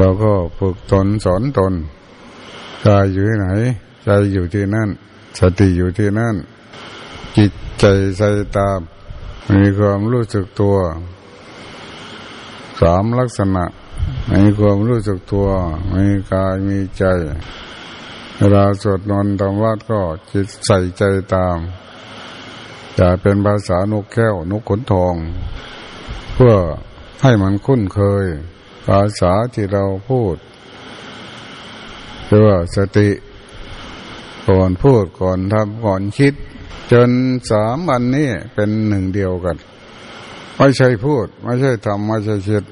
เราก็ฝึกตนสอนตนกายอยู่ที่ไหน ใจอยู่ที่นั่น สติอยู่ที่นั่น จิตใจใส่ตาม มีความรู้สึกตัว สามลักษณะมีความรู้สึกตัว มีกายมีใจ เวลาสวดนนต์ทำวัดก็จิตใส่ใจตามจะเป็นภาษานกแก้วนกขนทอง เพื่อให้มันคุ้นเคย ภาษาที่เราพูดเรียกว่าสติก่อนพูดก่อนทำก่อนคิด จนสามอันนี้เป็นหนึ่งเดียวกัน ไม่ใช่พูด ไม่ใช่ทำไม่ใช่คิด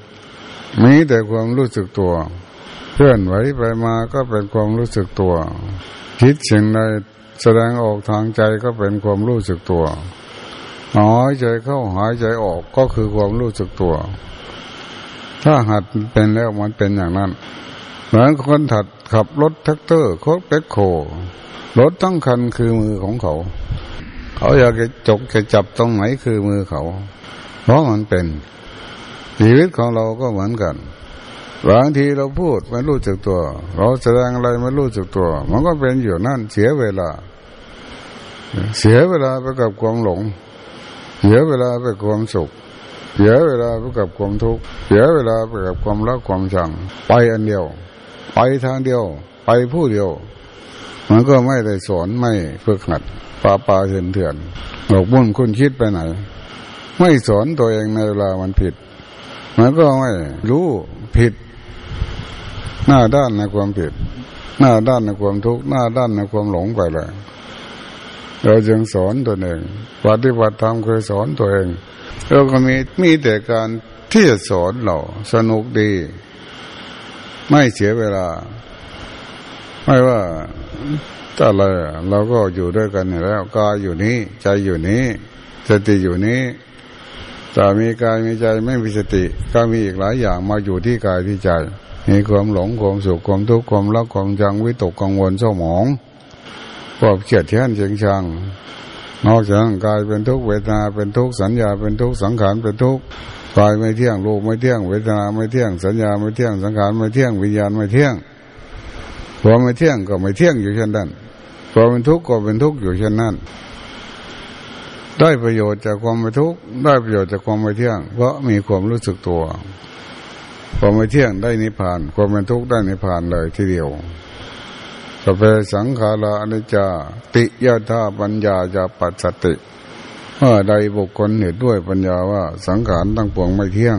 มีแต่ความรู้สึกตัวเพื่อนไหวไปมาก็เป็นความรู้สึกตัว คิดสิ่งใดแสดงออกทางใจก็เป็นความรู้สึกตัวหายใจเข้าหายใจออกก็คือความรู้สึกตัว ถ้าหัดเป็นแล้วมันเป็นอย่างนั้นเหมือนคนถัดขับรถแท็กเตอร์โคตรเป็กโครถทั้งคันคือมือของเขา เขาอยากจะจกจะจับตรงไหนคือมือเขา เพราะมันเป็น ชีวิตของเราก็เหมือนกันบางทีเราพูดไม่รู้จักตัว เราแสดงอะไรไม่รู้จักตัว มันก็เป็นอยู่นั่นเสียเวลา เสียเวลาไปกับความหลง เสียเวลาไปความสุข สียเวลาไปกับความทุกข์เสียเวลาไปกับความรักความชัง ไปอันเดียว ไปทางเดียว ไปผู้เดียว มันก็ไม่ได้สอนไม่ฝึกหัดปาปาเถื่อนเถื่อนหลกมุ่นคุณคิดไปไหน ไม่สอนตัวเองในเวลามันผิด มันก็ไม่รู้ผิด หน้าด้านในความผิด หน้าด้านในความทุกข์หน้าด้านในความหลงไปเลยเราจึงสอนตัวเองปฏิบัติธรรมเคยสอนตัวเอง เราก็มีมีแต่การที่จะสอนเราสนุกดี ไม่เสียเวลา ไม่ว่าอะไรเราก็อยู่ด้วยกันอยู่แล้วกายอยู่นี้ ใจอยู่นี้ สติอยู่นี้แต่มีกายมีใจไม่มีสติ ก็มีอีกหลายอย่างมาอยู่ที่กายที่ใจมีความหลงความสุขความทุกข์ความรักความจังวิตกกังวลเศร้าหมองความเกลียดแค้นเชียงชัง นอกจากกายเป็นทุกเวทนาเป็นทุกสัญญาเป็นทุกสังขารเป็นทุกกายไม่เที่ยงรูปไม่เที่ยงเวทนาไม่เที่ยงสัญญาไม่เที่ยงสังขารไม่เที่ยงวิญญาณไม่เที่ยงพอไม่เที่ยงก็ไม่เที่ยงอยู่เช่นนั้นพอเป็นทุกข์ก็เป็นทุกข์อยู่เช่นนั้น ได้ประโยชน์จากความไม่ทุกข์ได้ประโยชน์จากความไม่เที่ยง เพราะมีความรู้สึกตัวความไม่เที่ยงได้นิพพาน ความเป็นทุกข์ได้นิพพานเลยทีเดียว เปสังขาราอนิจจาติยาธาปัญญาจะปัสสติเมื่อใดบุคคลเห็นด้วยปัญญาว่าสังขารตั้งปวงไม่เที่ยง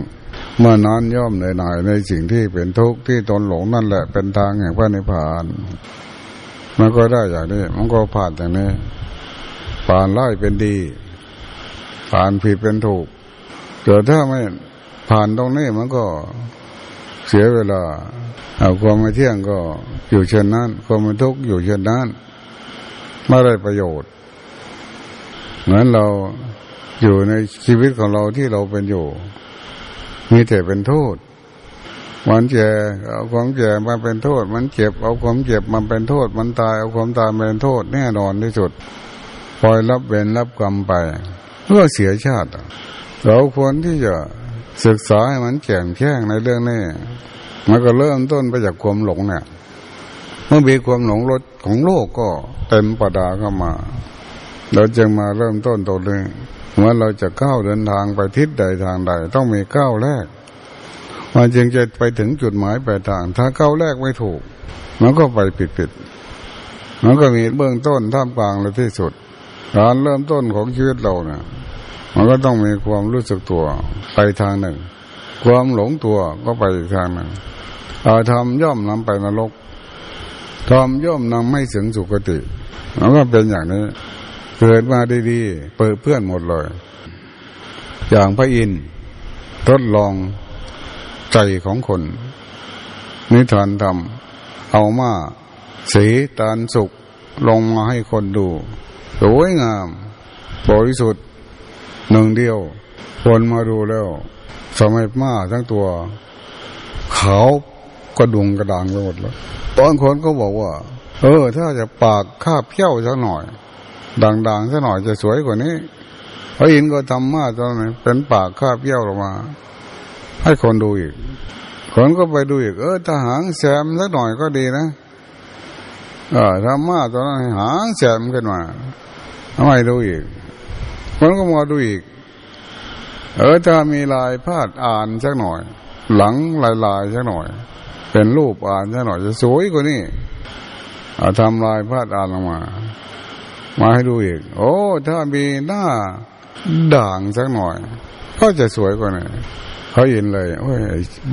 เมื่อนั้นย่อมเหนื่อยหน่ายในสิ่งที่เป็นทุกข์ที่ตนหลงนั่นแหละเป็นทางแห่งพระนิพพาน มันก็ได้อย่างนี้ มันก็ผ่านอย่างนี้ผ่านไล่เป็นดี ผ่านผิดเป็นถูกแต่ถ้าไม่ผ่านตรงนี้มันก็ เสียเวลาเอาความไม่เที่ยงก็อยู่เช่นนั้น ความไม่ทุกข์อยู่เช่นนั้นไม่ได้ประโยชน์ เหมือนเราอยู่ในชีวิตของเราที่เราเป็นอยู่ มีแต่เป็นโทษมันแก่เอาความแก่มาเป็นโทษ มันเจ็บเอาความเจ็บมันเป็นโทษ มันตายเอาความตายมาเป็นโทษ แน่นอนที่สุดปล่อยรับเวรรับกรรมไปเพื่อเสียชาติ เราควรที่จะ ศึกษาให้มันแก่งแข้งในเรื่องนี้มันก็เริ่มต้นไปจากความหลงเนี่ย เมื่อมีความหลงรถของโลกก็เต็มประดาเข้ามา เราจึงมาเริ่มต้นตัวนึงเมื่อเราจะก้าวเดินทางไปทิศใดทางใด ต้องมีก้าวแรกมันจึงจะไปถึงจุดหมายปลายทาง ถ้าก้าวแรกไม่ถูก มันก็ไปผิดผิดมันก็มีเบื้องต้นท่ามกลางและที่สุดการเริ่มต้นของชีวิตเราเนี่ย มันก็ต้องมีความรู้สึกตัวไปทางหนึ่ง ความหลงตัวก็ไปอีกทางหนึ่งอาธรรมย่อมนำไปนรกทอมย่อมนำไม่ถึงสุคติมันก็เป็นอย่างนี้ เกิดมาดีๆ เปิดเพื่อนหมดเลย อย่างพระอินทร์ทดลองใจของคน นิทานทำเอามาสีตานสุกลงมาให้คนดู สวยงาม บริสุทธิ์ หนึ่งเดียว คนมาดูแล้ว สมัยมาทั้งตัวขาวกระดุงกระดางไปหมดแล้วตอนคนก็บอกว่า เออ ถ้าจะปากคาบเขี้ยวสักหน่อย ด่างๆสักหน่อยจะสวยกว่านี้พระอินทร์ก็ทำมาตอนนั้นเป็นปากคาบเขี้ยวลงมา ให้คนดูอีก คนก็ไปดูอีก เออถ้าหางแซมสักหน่อยก็ดีนะเออทำมาตอนนั้นหางแซมขึ้นมาทำไมดูอีก คนก็มาดูอีก เออถ้ามีลายพาดอ่านสักหน่อย หลังลายลายสักหน่อย เป็นรูปอ่านสักหน่อยจะสวยกว่านี้เอาทำลายพาดอ่านออกมา มาให้ดูอีก โอ้ ถ้ามีหน้าด่างสักหน่อย ก็จะสวยกว่านี้เขาเห็นเลยโอ้ย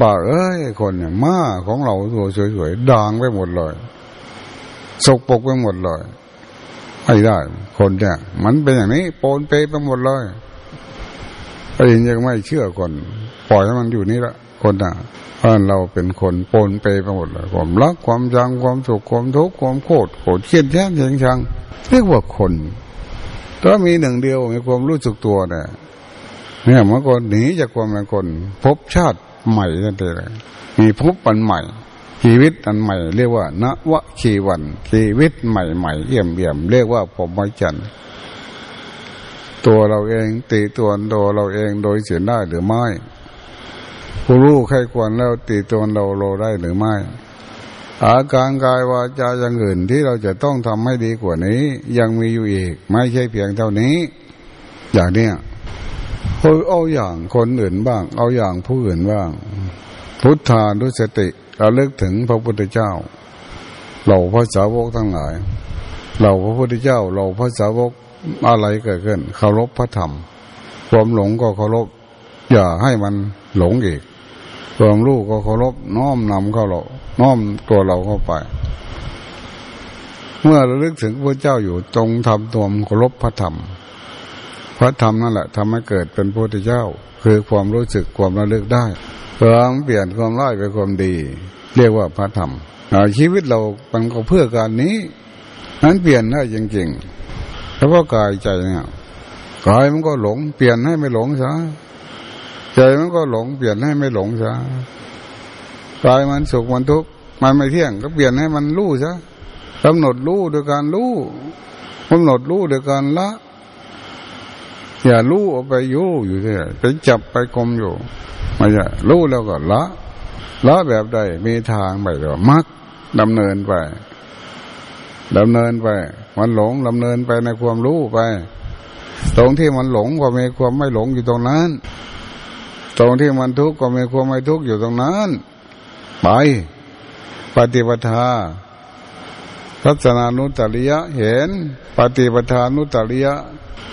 บ้าเอ้ยคนเนี่ยมาของเราตัวสวยๆด่างไปหมดเลยสกปรกไปหมดเลย ไม่ได้ คนเนี่ย มันเป็นอย่างนี้โปนเปไปหมดเลยพระอินยังไม่เชื่อคนปล่อยให้มันอยู่นี่ละคนน่ะเพราะเราเป็นคนโปนเปไปหมดเลยความรักความจังความสุขความทุกข์ความโกรธโกรธเครียดแย้งเฉงชังเรียกว่าคนถ้ามีหนึ่งเดียวมีความรู้สึกตัวเนี่ยเนี่ยมันก็หนีจากความเป็นคน พบชาติใหม่นั่นเองมีพบปันใหม่ ชีวิตอันใหม่เรียกว่านวชีวัน ชีวิตใหม่ๆเยี่ยมเยี่ยมเรียกว่าผมไม่จันตัวเราเองตีตัวตัวเราเองโดยเสียได้หรือไม่ผู้รู้ใครควรแล้วตีตัวเราโลได้หรือไม่ อาการกายวาจาอย่างอื่นที่เราจะต้องทำให้ดีกว่านี้ ยังมีอยู่อีก ไม่ใช่เพียงเท่านี้ อย่างเนี้ยเอาอย่างคนอื่นบ้าง เอาอย่างผู้อื่นบ้าง พุทธานุสติ เราเลิกถึงพระพุทธเจ้า เราพระสาวกทั้งหลาย เราพระพุทธเจ้า เราพระสาวกอะไรเกิดขึ้นเคารพพระธรรม ความหลงก็เคารพ อย่าให้มันหลงอีกความรู้ก็เคารพน้อมนำเข้าเราน้อมตัวเราเข้าไป เมื่อเราลึกถึงพระเจ้าอยู่ตรงทำตัวเคารพพระธรรม พระธรรมนั่นแหละทำให้เกิดเป็นพระพุทธเจ้า คือความรู้สึกความระลึกได้ เพื่อเปลี่ยนความร้ายเป็นความดี เรียกว่าพระธรรมชีวิตเรามันก็เพื่อการนี้นั้นเปลี่ยนได้จริงๆเฉพาะกายใจเนี่ยกายมันก็หลง เปลี่ยนให้ไม่หลงซะใจมันก็หลง เปลี่ยนให้ไม่หลงซะกายมันสุขมันทุกข์มันไม่เที่ยง ก็เปลี่ยนให้มันรู้ซะกำหนดรู้โดยการรู้กำหนดรู้โดยการละ อย่ารู้เอาไปยู่อยู่ที่ไปจับไปกลมอยู่ ไม่ใช่รู้แล้วก็ละละแบบใดมีทางไปหรือมักดำเนินไปดำเนินไป มันหลงดำเนินไปในความรู้ไป ตรงที่มันหลงก็มีความไม่หลงอยู่ตรงนั้น ตรงที่มันทุกข์ก็มีความไม่ทุกข์อยู่ตรงนั้น ไปปฏิปทาทัศนานุตริยะเห็น ปฏิปทานุตริยะ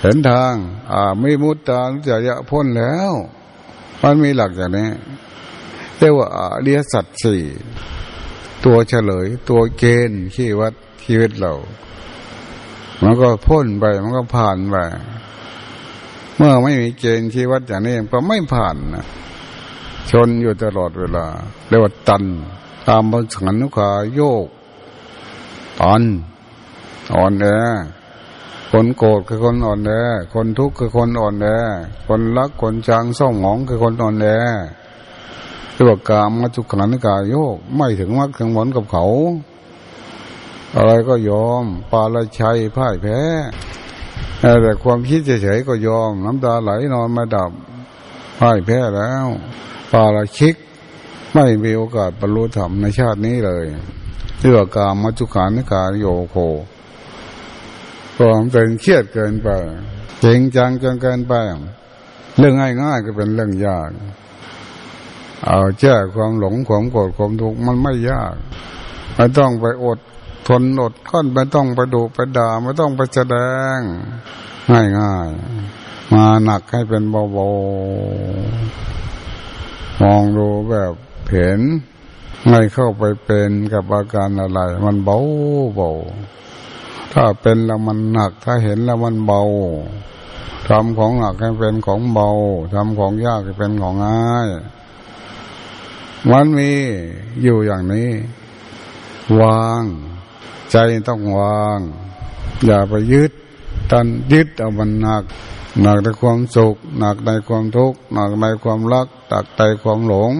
เห็นทาง อ่าไม่มุตตานุตริยะพ้นแล้ว มันมีหลักอย่างนี้เรียกว่าอริยสัจสี่ตัวเฉลย ตัวเกณฑ์ที่วัดชีวิตเรา มันก็พ้นไปมันก็ผ่านไปเมื่อไม่มีเกณฑ์ชีวัดอย่างนี้ก็ไม่ผ่านนะชนอยู่ตลอดเวลา เรียกว่าตัน ตามบนสันนุขาโยก ตันอ่อนแอ คนโกรธคือคนอ่อนแอคนทุกข์คือคนอ่อนแอคนรักคนจางส่องหองคือคนอ่อนแอเรียกว่ากามมาจุขันกายโยกไม่ถึงมรรคถึงผลกับเขา อะไรก็ยอม ปาละชัยพ่ายแพ้แต่ความคิดเฉยๆก็ยอม น้ำตาไหลนอนมาดับพ่ายแพ้แล้ว ปาละชิก ไม่มีโอกาสบรรลุธรรมในชาตินี้เลยเรื่องกามมัจุขานิการโยโค ความเป็นเครียดเกินไปจริงจังจนเกินไปเรื่องง่ายๆก็เป็นเรื่องยาก เอาแก้ความหลงความโกรธความทุกข์มันไม่ยากไม่ต้องไปอดทนอดก้อนไม่ต้องไปดูไปด่าไม่ต้องไปแสดง ง่ายง่ายมาหนักให้เป็นเบาๆมองดูแบบเห็นไม่เข้าไปเป็นกับอาการอะไร มันเบาเบา ถ้าเป็นแล้วมันหนัก ถ้าเห็นแล้วมันเบาทำของหนักให้เป็นของเบาทำของยากให้เป็นของง่ายมันมีอยู่อย่างนี้ วาง ใจต้องวาง อย่าไปยึดตันยึดเอามันหนัก หนักในความสุข หนักในความทุกข์หนักในความรักหนักในความหลง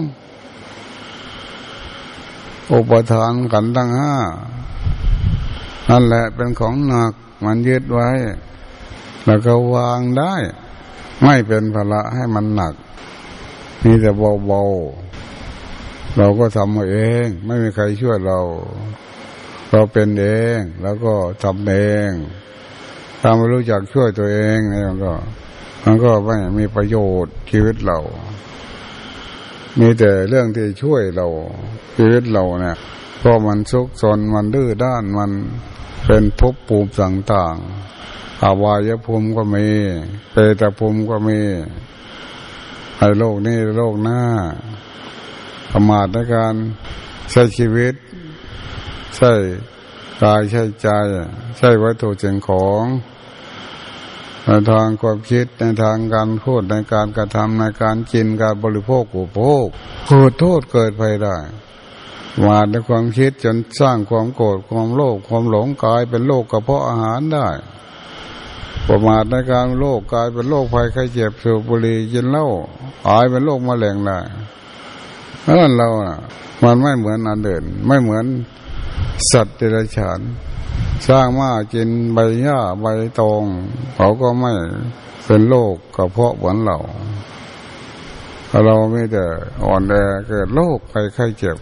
อุปทานขันทั้งห้า นั่นแหละเป็นของหนักมันยึดไว้ แล้วก็วางได้ ไม่เป็นภาระให้มันหนักนี่แต่เบาๆเราก็ทำเอง ไม่มีใครช่วยเรา เราเป็นเอง แล้วก็ทำเองถ้าไม่รู้จักช่วยตัวเองนี่มันก็ มันก็ไม่มีประโยชน์ชีวิตเรา มีแต่เรื่องที่ช่วยเราชีวิตเราเนี่ยเพราะมันซุกซนมันดื้อด้านมัน เป็นภพภูมิต่างๆอาวายภูมิก็มีเปตภูมิก็มีในโลกนี้โลกหน้าประมาทในการใช้ชีวิต ใช่กายใช้ใจ ใช้วัตถุสิ่งของในทางความคิดในทางการพูดในการกระทำในการกินการบริโภคอุปโภคเกิดโทษเกิดไปได้ มาในความคิดจนสร้างความโกรธความโลภความหลงกลายเป็นโรคกระเพาะอาหารได้ ประมาทในการโรคกลายเป็นโรคภัยไข้เจ็บสูบบุหรี่กินเหล้ากลายเป็นโรคมะเร็งได้เพราะนั้นเราอะ มันไม่เหมือนอันเดินไม่เหมือนสัตว์เดรัจฉาน สร้างมากินใบหญ้าใบตอง เขาก็ไม่เป็นโรคกระเพาะเหมือนเราเราไม่แต่อ่อนแอเกิดโรคภัยไข้เจ็บ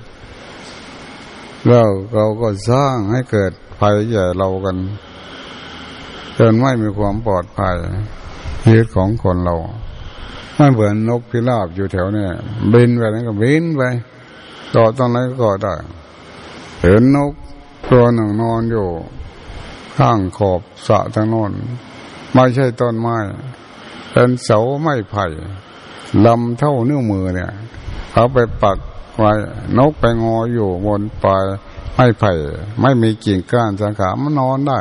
แล้วเราก็สร้างให้เกิดภัยใหญ่เรากันจนไม่มีความปลอดภัยชีวิตของคนเราไม่เหมือนนกพิราบอยู่แถวนี้บินไปนั้นก็บินไปต่อตอนไหนก็ได้เห็นนกตัวหนึ่งนอนอยู่ ข้างขอบสะทางโน้นไม่ใช่ต้นไม้เป็นเสาไม้ไผ่ลำเท่านิ้วมือเนี่ยเขาไปปัก ไว้นกไปงออยู่บนปลายไม้ไผ่ ไม่มีกิ่งก้านสังขามันนอนได้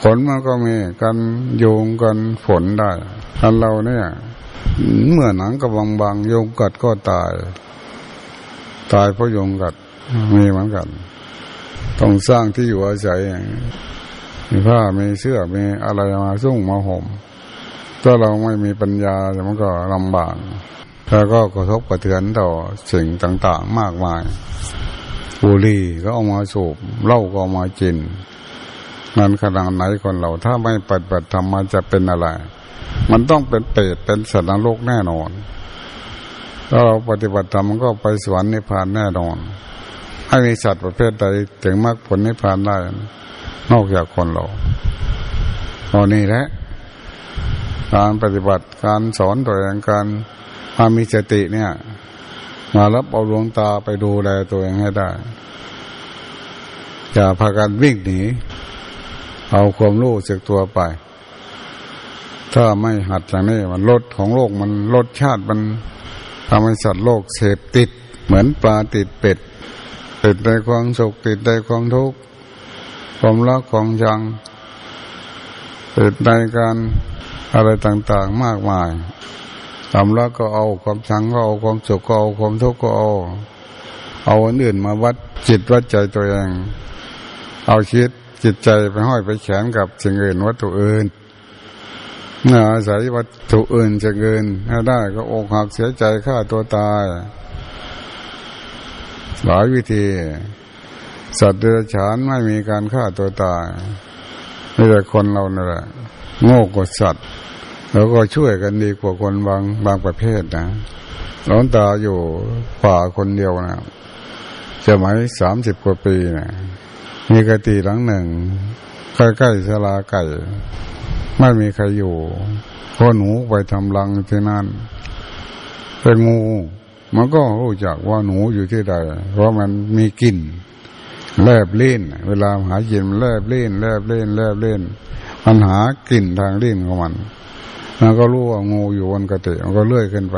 ขนมันก็มีกันโยงกันฝนได้ทันเราเนี่ย เมื่อหนังกับบางบางโยงกัดก็ตาย ตายเพราะโยงกัดมีเหมือนกัน ต้องสร้างที่อยู่อาศัยมีผ้ามีเสื้อมีอะไรมาสุ่งมาห่มถ้าเราไม่มีปัญญามันก็ลำบาก แล้วก็กระทบกระเทือนต่อสิ่งต่างๆมากมายบุหรี่ก็เอามาสูบเหล้าก็เอามากินนั้นขนาดไหนคนเราถ้าไม่ปฏิบัติธรรมมันจะเป็นอะไร มันต้องเป็นเปรตเป็นสัตว์นรกแน่นอนถ้าเราปฏิบัติธรรมมันก็ไปสวรรค์นิพพานแน่นอนให้มีสัตว์ประเภทใดถึงมรรคผลนิพพานได้ นอกจากคนเราตอนนี้แหละการปฏิบัติการสอนตัวเองการ มามีสติเนี่ย มารับเอาดวงตาไปดูแลตัวเองให้ได้อย่าพากันวิ่งหนีเอาความรู้จากตัวไป ถ้าไม่หัดอย่างนี้มันลดของโลกมันลดชาติมันทำให้สัตว์โลกเสพติด เหมือนปลาติดเป็ด ติดในความสุขติดในความทุกข์ความรักความชังติดในการอะไรต่างๆมากมาย ความรักก็เอาความชังก็เอาความสุขก็เอาความทุกข์ก็เอาเอาอันอื่นมาวัดจิตวัดใจตัวเอง เอาชีวิตจิตใจไปห้อยไปแขนกับสิ่งอื่นวัตถุอื่นเมื่ออาศัยวัตถุอื่นจะเกินถ้าได้ก็อกหักเสียใจฆ่าตัวตาย หลายวิธี สัตว์เดรัจฉานไม่มีการฆ่าตัวตายไม่แต่คนเราเนี่ยแหละโง่กว่าสัตว์ แล้วก็ช่วยกันดีกว่าคนบางบางประเภทนะหลวงตาอยู่ป่าคนเดียวนะจะหมายสามสิบกว่าปีนะมีกติหลังหนึ่งใกล้ๆสลาไก่ ไม่มีใครอยู่พ่อหนูไปทำรังที่นั่นเป็นงูมันก็รู้จักว่าหนูอยู่ที่ใด เพราะมันมีกลิ่นแลบเล่น เวลาหาเย็นแลบเล่นแลบเล่นแลบเล่นมันหากลิ่นทางเล่นของมัน มันก็รู้ว่างูอยู่บนกระติมันก็เลื่อยขึ้นไป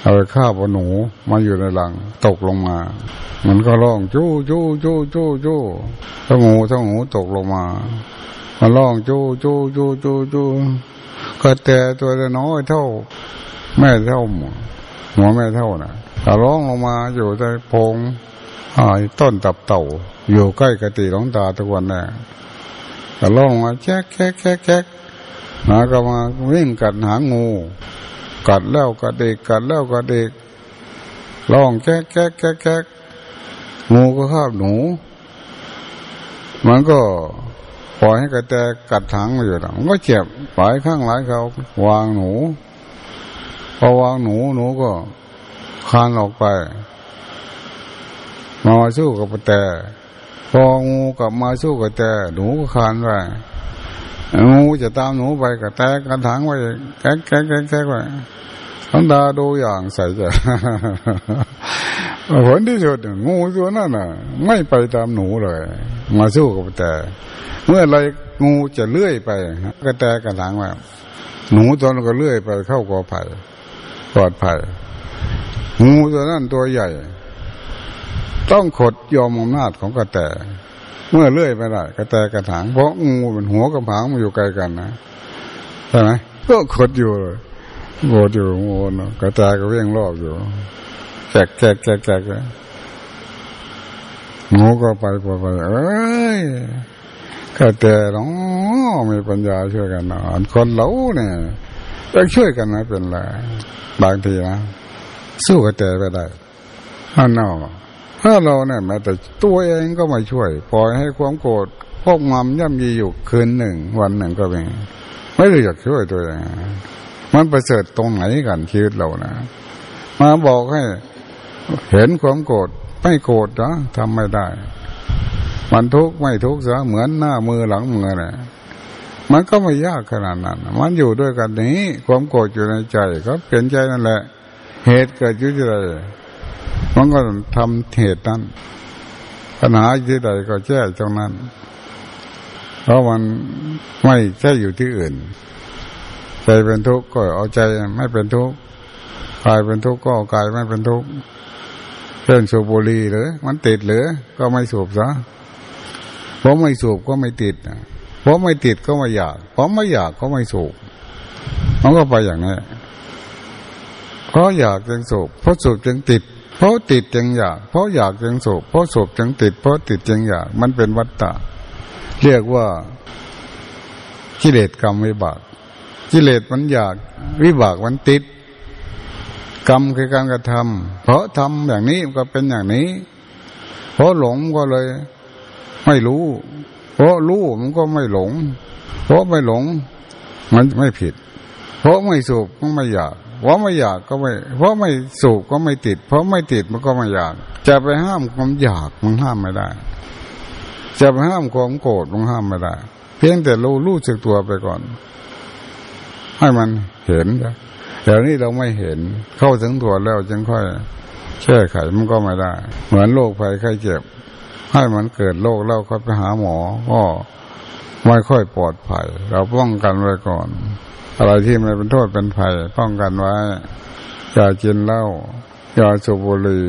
เอาไปฆ่าปหนูมาอยู่ในหลัง ตกลงมา มันก็ร้องจู้จู้จู้จู้จู้ถ้างูถ้างูตกลงมามันร้องจู้จู้จู้จู้จู้ก็แต่ตัวน้อยเท่า แม่เท่าหัวแม่เท่านะ่ะถ้าร้องลงมาอยู่ในพงต้นตับเต่า อยู่ใกล้กติหลวงตาทุกวันน่ะก็ร้องมาแจ๊กแจ๊กแจ๊กแจ๊ก นาก็มาวิ่งกัดหางู กัดแล้วกัดเด็กกัดแล้วกัดเด็กร้องแจ๊กแจ๊กแจ๊กแจ๊กงูก็คาบหนู มันก็ปล่อยให้กระแตกัดถังมาอยู่นะมันก็เจ็บหลายข้างหลายเขาวางหนูพอวางหนูหนูก็คานออกไปมาสู้กับกระแตพองูกลับมาสู้กับแต่หนูก็คานไป งูจะตามหนูไปกับแตกกระถางไว้แก๊กแก๊กแก๊กแก๊กไว้ทันดาดูอย่างใส่ใจผลที่สุดงูตัวนั้นน่ะ ไม่ไปตามหนูเลย มาสู้กับแต่ เมื่อไรงูจะเลื่อยไปกระแตกระถางไว้หนูตัวนั้นก็เลื่อยไปเข้ากอไผ่ปลอดภัยงูตัวนั้นตัวใหญ่ ต้องขดยอมอำนาจของกระแต เมื่อเลื่อยไปได้กระแตกระถาง เพราะงูมันหัวกับหางมันอยู่ไกลกันนะใช่ไหมก็ขดอยู่เลยโกดอยู่งูนะกระแตก็เวี่ยงรอบอยู่แกกแกกแกกแกกงูก็ไปไปไปเอ้ยกระแตน้องมีปัญญาช่วยกันนะคนเราเนี่ยต้องช่วยกันนะเป็นไรบางทีนะสู้กระแตไปได้ถ้านอก ถ้าเราเนี่ยแม้แต่ตัวเองก็ไม่ช่วย ปล่อยให้ความโกรธพกงำย่ำยีอยู่คืนหนึ่ง วันหนึ่งก็เป็นไม่รู้อยากช่วยตัวเองมันประเสริฐตรงไหนกันชีวิตเรานะมาบอกให้เห็นความโกรธไม่โกรธนะทำไม่ได้ มันทุกข์ไม่ทุกข์ซะเหมือนหน้ามือหลังมือนะมันก็ไม่ยากขนาดนั้น มันอยู่ด้วยกันนี้ ความโกรธอยู่ในใจก็เปลี่ยนใจนั่นแหละ เหตุเกิดอยู่ที่ใด มันก็ทำเหตุนั้นปัญหาที่ใดก็แก้ตรงนั้น เพราะมันไม่ใช่อยู่ที่อื่น ใจเป็นทุกข์ก็เอาใจไม่เป็นทุกข์กายเป็นทุกข์ก็เอากายไม่เป็นทุกข์เรื่องสูบบุหรี่หรือมันติดหรือก็ไม่สูบซะเพราะไม่สูบก็ไม่ติดเพราะไม่ติดก็ไม่อยากเพราะไม่อยากก็ไม่สูบมันก็ไปอย่างนี้เพราะอยากจึงสูบเพราะสูบจึงติด เพราะติดจึงอยาก เพราะอยากจึงสูบเพราะสูบจึงติด เพราะติดจึงอยาก มันเป็นวัฏฏะเรียกว่ากิเลสกรรมวิบากกิเลสมันอยากวิบากมันติด กรรมคือการกระทำเพราะทำอย่างนี้ก็เป็นอย่างนี้ เพราะหลงก็เลย ไม่รู้ เพราะรู้มันก็ไม่หลง เพราะไม่หลง มันไม่ผิด เพราะไม่สูบมันไม่อยาก เพราะไม่อยากก็ไม่ เพราะไม่สูบก็ไม่ติด เพราะไม่ติดมันก็ไม่อยาก จะไปห้ามความอยากมันห้ามไม่ได้ จะไปห้ามความโกรธมันห้ามไม่ได้ เพียงแต่รู้รู้สึกตัวไปก่อน ให้มันเห็นเดี๋ยวนี้เราไม่เห็น เข้าถึงตัวแล้วจึงค่อยแก้ไขมันก็ไม่ได้ เหมือนโรคภัยไข้เจ็บ ให้มันเกิดโรคแล้วค่อยไปหาหมอก็ไม่ค่อยปลอดภัย เราป้องกันไว้ก่อน อะไรที่มันเป็นโทษเป็นภัยป้องกันไว้ อย่ากินเหล้าอย่าสูบบุหรี่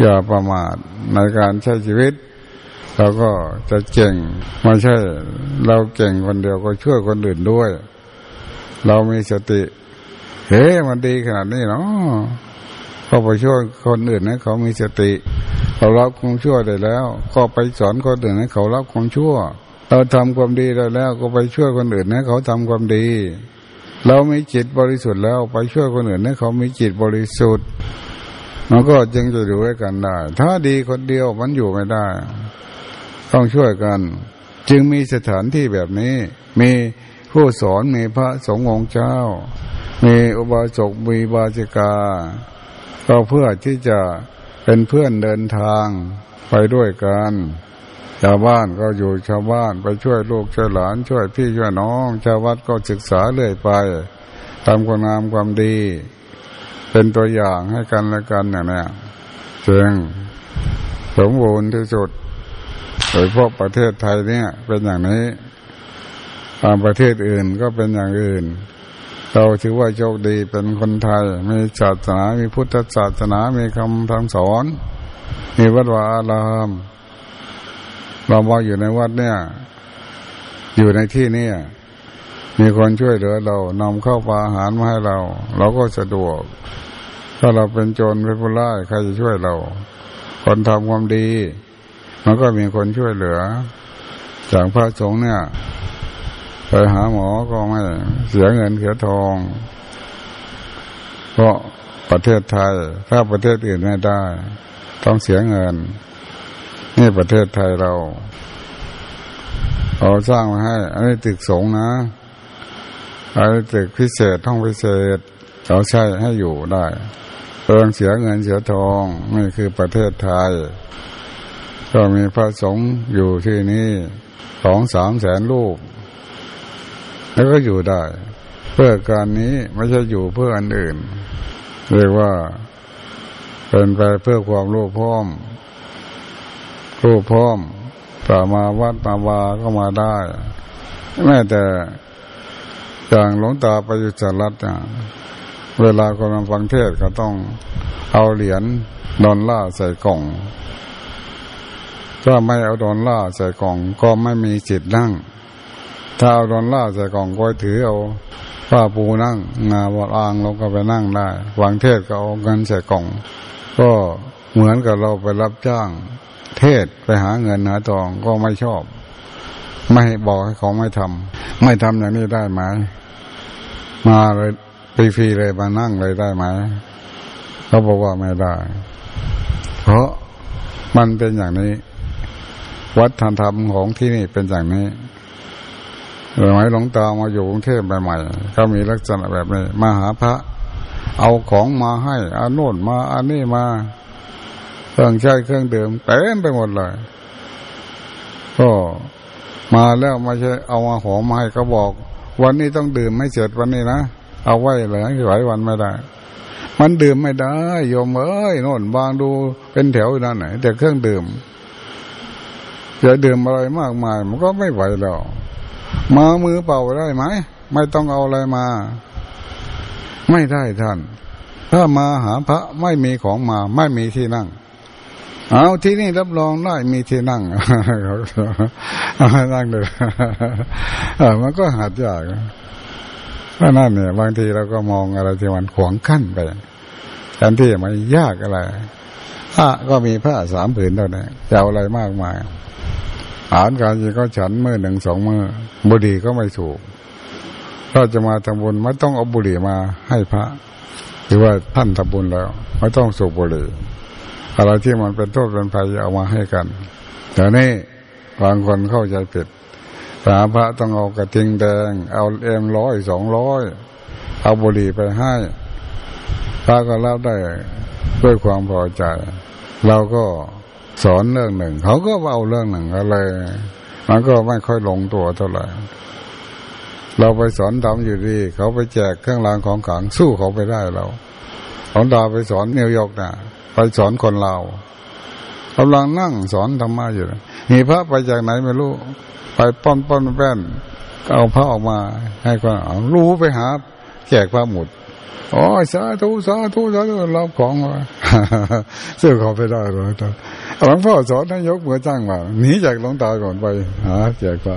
อย่าประมาทในการใช้ชีวิตเราก็จะเก่งไม่ใช่ เราเก่งคนเดียวก็ช่วยคนอื่นด้วย เรามีสติ เฮ้มันดีขนาดนี้เนาะก็ไปช่วยคนอื่นให้เขามีสติเรารับความชั่วได้แล้ว ก็ไปสอนคนอื่นให้เขารับความชั่ว เราทำความดีได้แล้วก็ไปช่วยคนอื่นให้เขาทำความดี เรามีจิตบริสุทธิ์แล้วไปช่วยคนอื่นให้เขามีจิตบริสุทธิ์มันก็จึงจะอยู่ด้วยกันได้ ถ้าดีคนเดียวมันอยู่ไม่ได้ ต้องช่วยกัน จึงมีสถานที่แบบนี้ มีผู้สอนมีพระสงฆ์องค์เจ้า มีอุบาสกมีบาจิกาก็เพื่อที่จะเป็นเพื่อนเดินทางไปด้วยกัน ชาวบ้านก็อยู่ชาวบ้านไปช่วยลูกช่วยหลานช่วยพี่ช่วยน้อง ชาววัดก็ศึกษาเรื่อยไปทำความงามความดี เป็นตัวอย่างให้กันและกันอย่างนี้จึงสมบูรณ์ที่สุดโดยพวกประเทศไทยเนี่ยเป็นอย่างนี้ตามประเทศอื่นก็เป็นอย่างอื่น เราถือว่าโชคดีเป็นคนไทย มีศาสนา มีพุทธศาสนา มีคำทางสอน มีวัดวาอาราม เรามาอยู่ในวัดเนี่ย อยู่ในที่นี้มีคนช่วยเหลือเรานำเข้าปลาอาหารมาให้เรา เราก็สะดวก ถ้าเราเป็นโจรเป็นผู้ร้ายใครจะช่วยเรา คนทำความดีมันก็มีคนช่วยเหลือ จากพระสงฆ์เนี่ยไปหาหมอก็ไม่เสียเงินเสียทอง เพราะประเทศไทย ถ้าประเทศอื่นไม่ได้ ต้องเสียเงิน นี่ประเทศไทยเราเราสร้างมาให้ อันนี้ตึกสงนะอันนี้ตึกพิเศษห้องพิเศษเขาใช้ให้อยู่ได้เปิงเสียเงินเสียทองนี่คือประเทศไทย ก็มีพระสงฆ์อยู่ที่นี่สองสามแสนลูก แล้วก็อยู่ได้ เพื่อการนี้ไม่ใช่อยู่เพื่ออันอื่น เรียกว่าเป็นไปเพื่อความรู้พร้อม รู้พร้อมต่อมาวัดมาวาก็มาได้แม้แต่อย่างหลวงตาไปอยู่จัรัตเนี่ยเวลาคนมาฟังเทศก็ต้องเอาเหรียญดอนล่าใส่กล่อง ถ้าไม่เอาดอนล่าใส่กล่อง ก็ไม่มีจิตนั่ง ถ้าเอาดอนล่าใส่กล่องก็ถือเอาผ้าปูนั่งงาบอลอ่างลงก็ไปนั่งได้วางเทศก็เอาเงินใส่กล่อง ก็เหมือนกับเราไปรับจ้าง เทศไปหาเงินหาทองก็ไม่ชอบ ไม่บอกให้เขาไม่ทำไม่ทำอย่างนี้ได้ไหมมาเลยฟรีเลยมานั่งเลยได้ไหมเขาบอกว่าไม่ได้ เพราะมันเป็นอย่างนี้ วัฒนธรรมของที่นี่เป็นอย่างนี้สมัยหลวงตามาอยู่กรุงเทพใหม่ๆก็มีลักษณะแบบนี้มาหาพระ เอาของมาให้อาโน่นมาอันนี้มา เครื่องใช้เครื่องดื่มเต็มไปหมดเลย ก็มาแล้วมาใช่เอามาหอมมาให้ก็บอก วันนี้ต้องดื่มไม่เสร็จวันนี้นะเอาไว้เลยหลายวันไม่ได้ มันดื่มไม่ได้โยมเอ้ยโน่นบางดูเป็นแถวอยู่นั่นไหนแต่เครื่องดื่มจะดื่มอะไรมากมาย มันก็ไม่ไหวแล้วมามือเปล่าได้ไหมไม่ต้องเอาอะไรมา ไม่ได้ท่าน ถ้ามาหาพระไม่มีของมา ไม่มีที่นั่ง เอาที่นี่รับรองได้มีที่นั่งนั่งเลยมันก็หาดยากเพราะนั่นเนี่ย บางทีเราก็มองอะไรที่มันขวางขั้นไปแทนที่มันยากอะไรพระก็มีผ้าสามผืนเท่านั้นจะเอาอะไรมากมายอาหารการกินก็ฉันเมื่อหนึ่งสองเมื่อบุหรี่ก็ไม่ถูกถ้าจะมาทำบุญไม่ต้องเอาบุหรี่มาให้พระ หรือว่าท่านทำบุญแล้ว ไม่ต้องสูบบุหรี่ อะไรที่มันเป็นโทษเป็นภัยเอามาให้กันแต่นี่บางคนเข้าใจผิดพระพระต้องเอากระทิงแดง เอาเอ็มร้อยสองร้อยเอาบุหรี่ไปให้พระก็รับได้ด้วยความพอใจ เราก็สอนเรื่องหนึ่ง เขาก็เอาเรื่องหนึ่งอะไรมันก็ไม่ค่อยลงตัวเท่าไหร่เราไปสอนทำอยู่ดีเขาไปแจกเครื่องรางของขลังสู้เขาไปได้เราของดาไปสอนนิวยอร์กน่ะ ไปสอนคนเรากำลังนั่งสอนธรรมะอยู่มีพระไปจากไหนไม่รู้ ไปป้อนป้อนแป้นเอาพระออกมา ให้คนรู้ไปหาแจกพระหมุดโอ้ยสาธุสาธุสาธุรับของมาซื้อเขาไปได้เลยหลวงพ่อสอนให้ยกมือจ้างมาหนีจากหลวงตาก่อนไปหาแจกพระ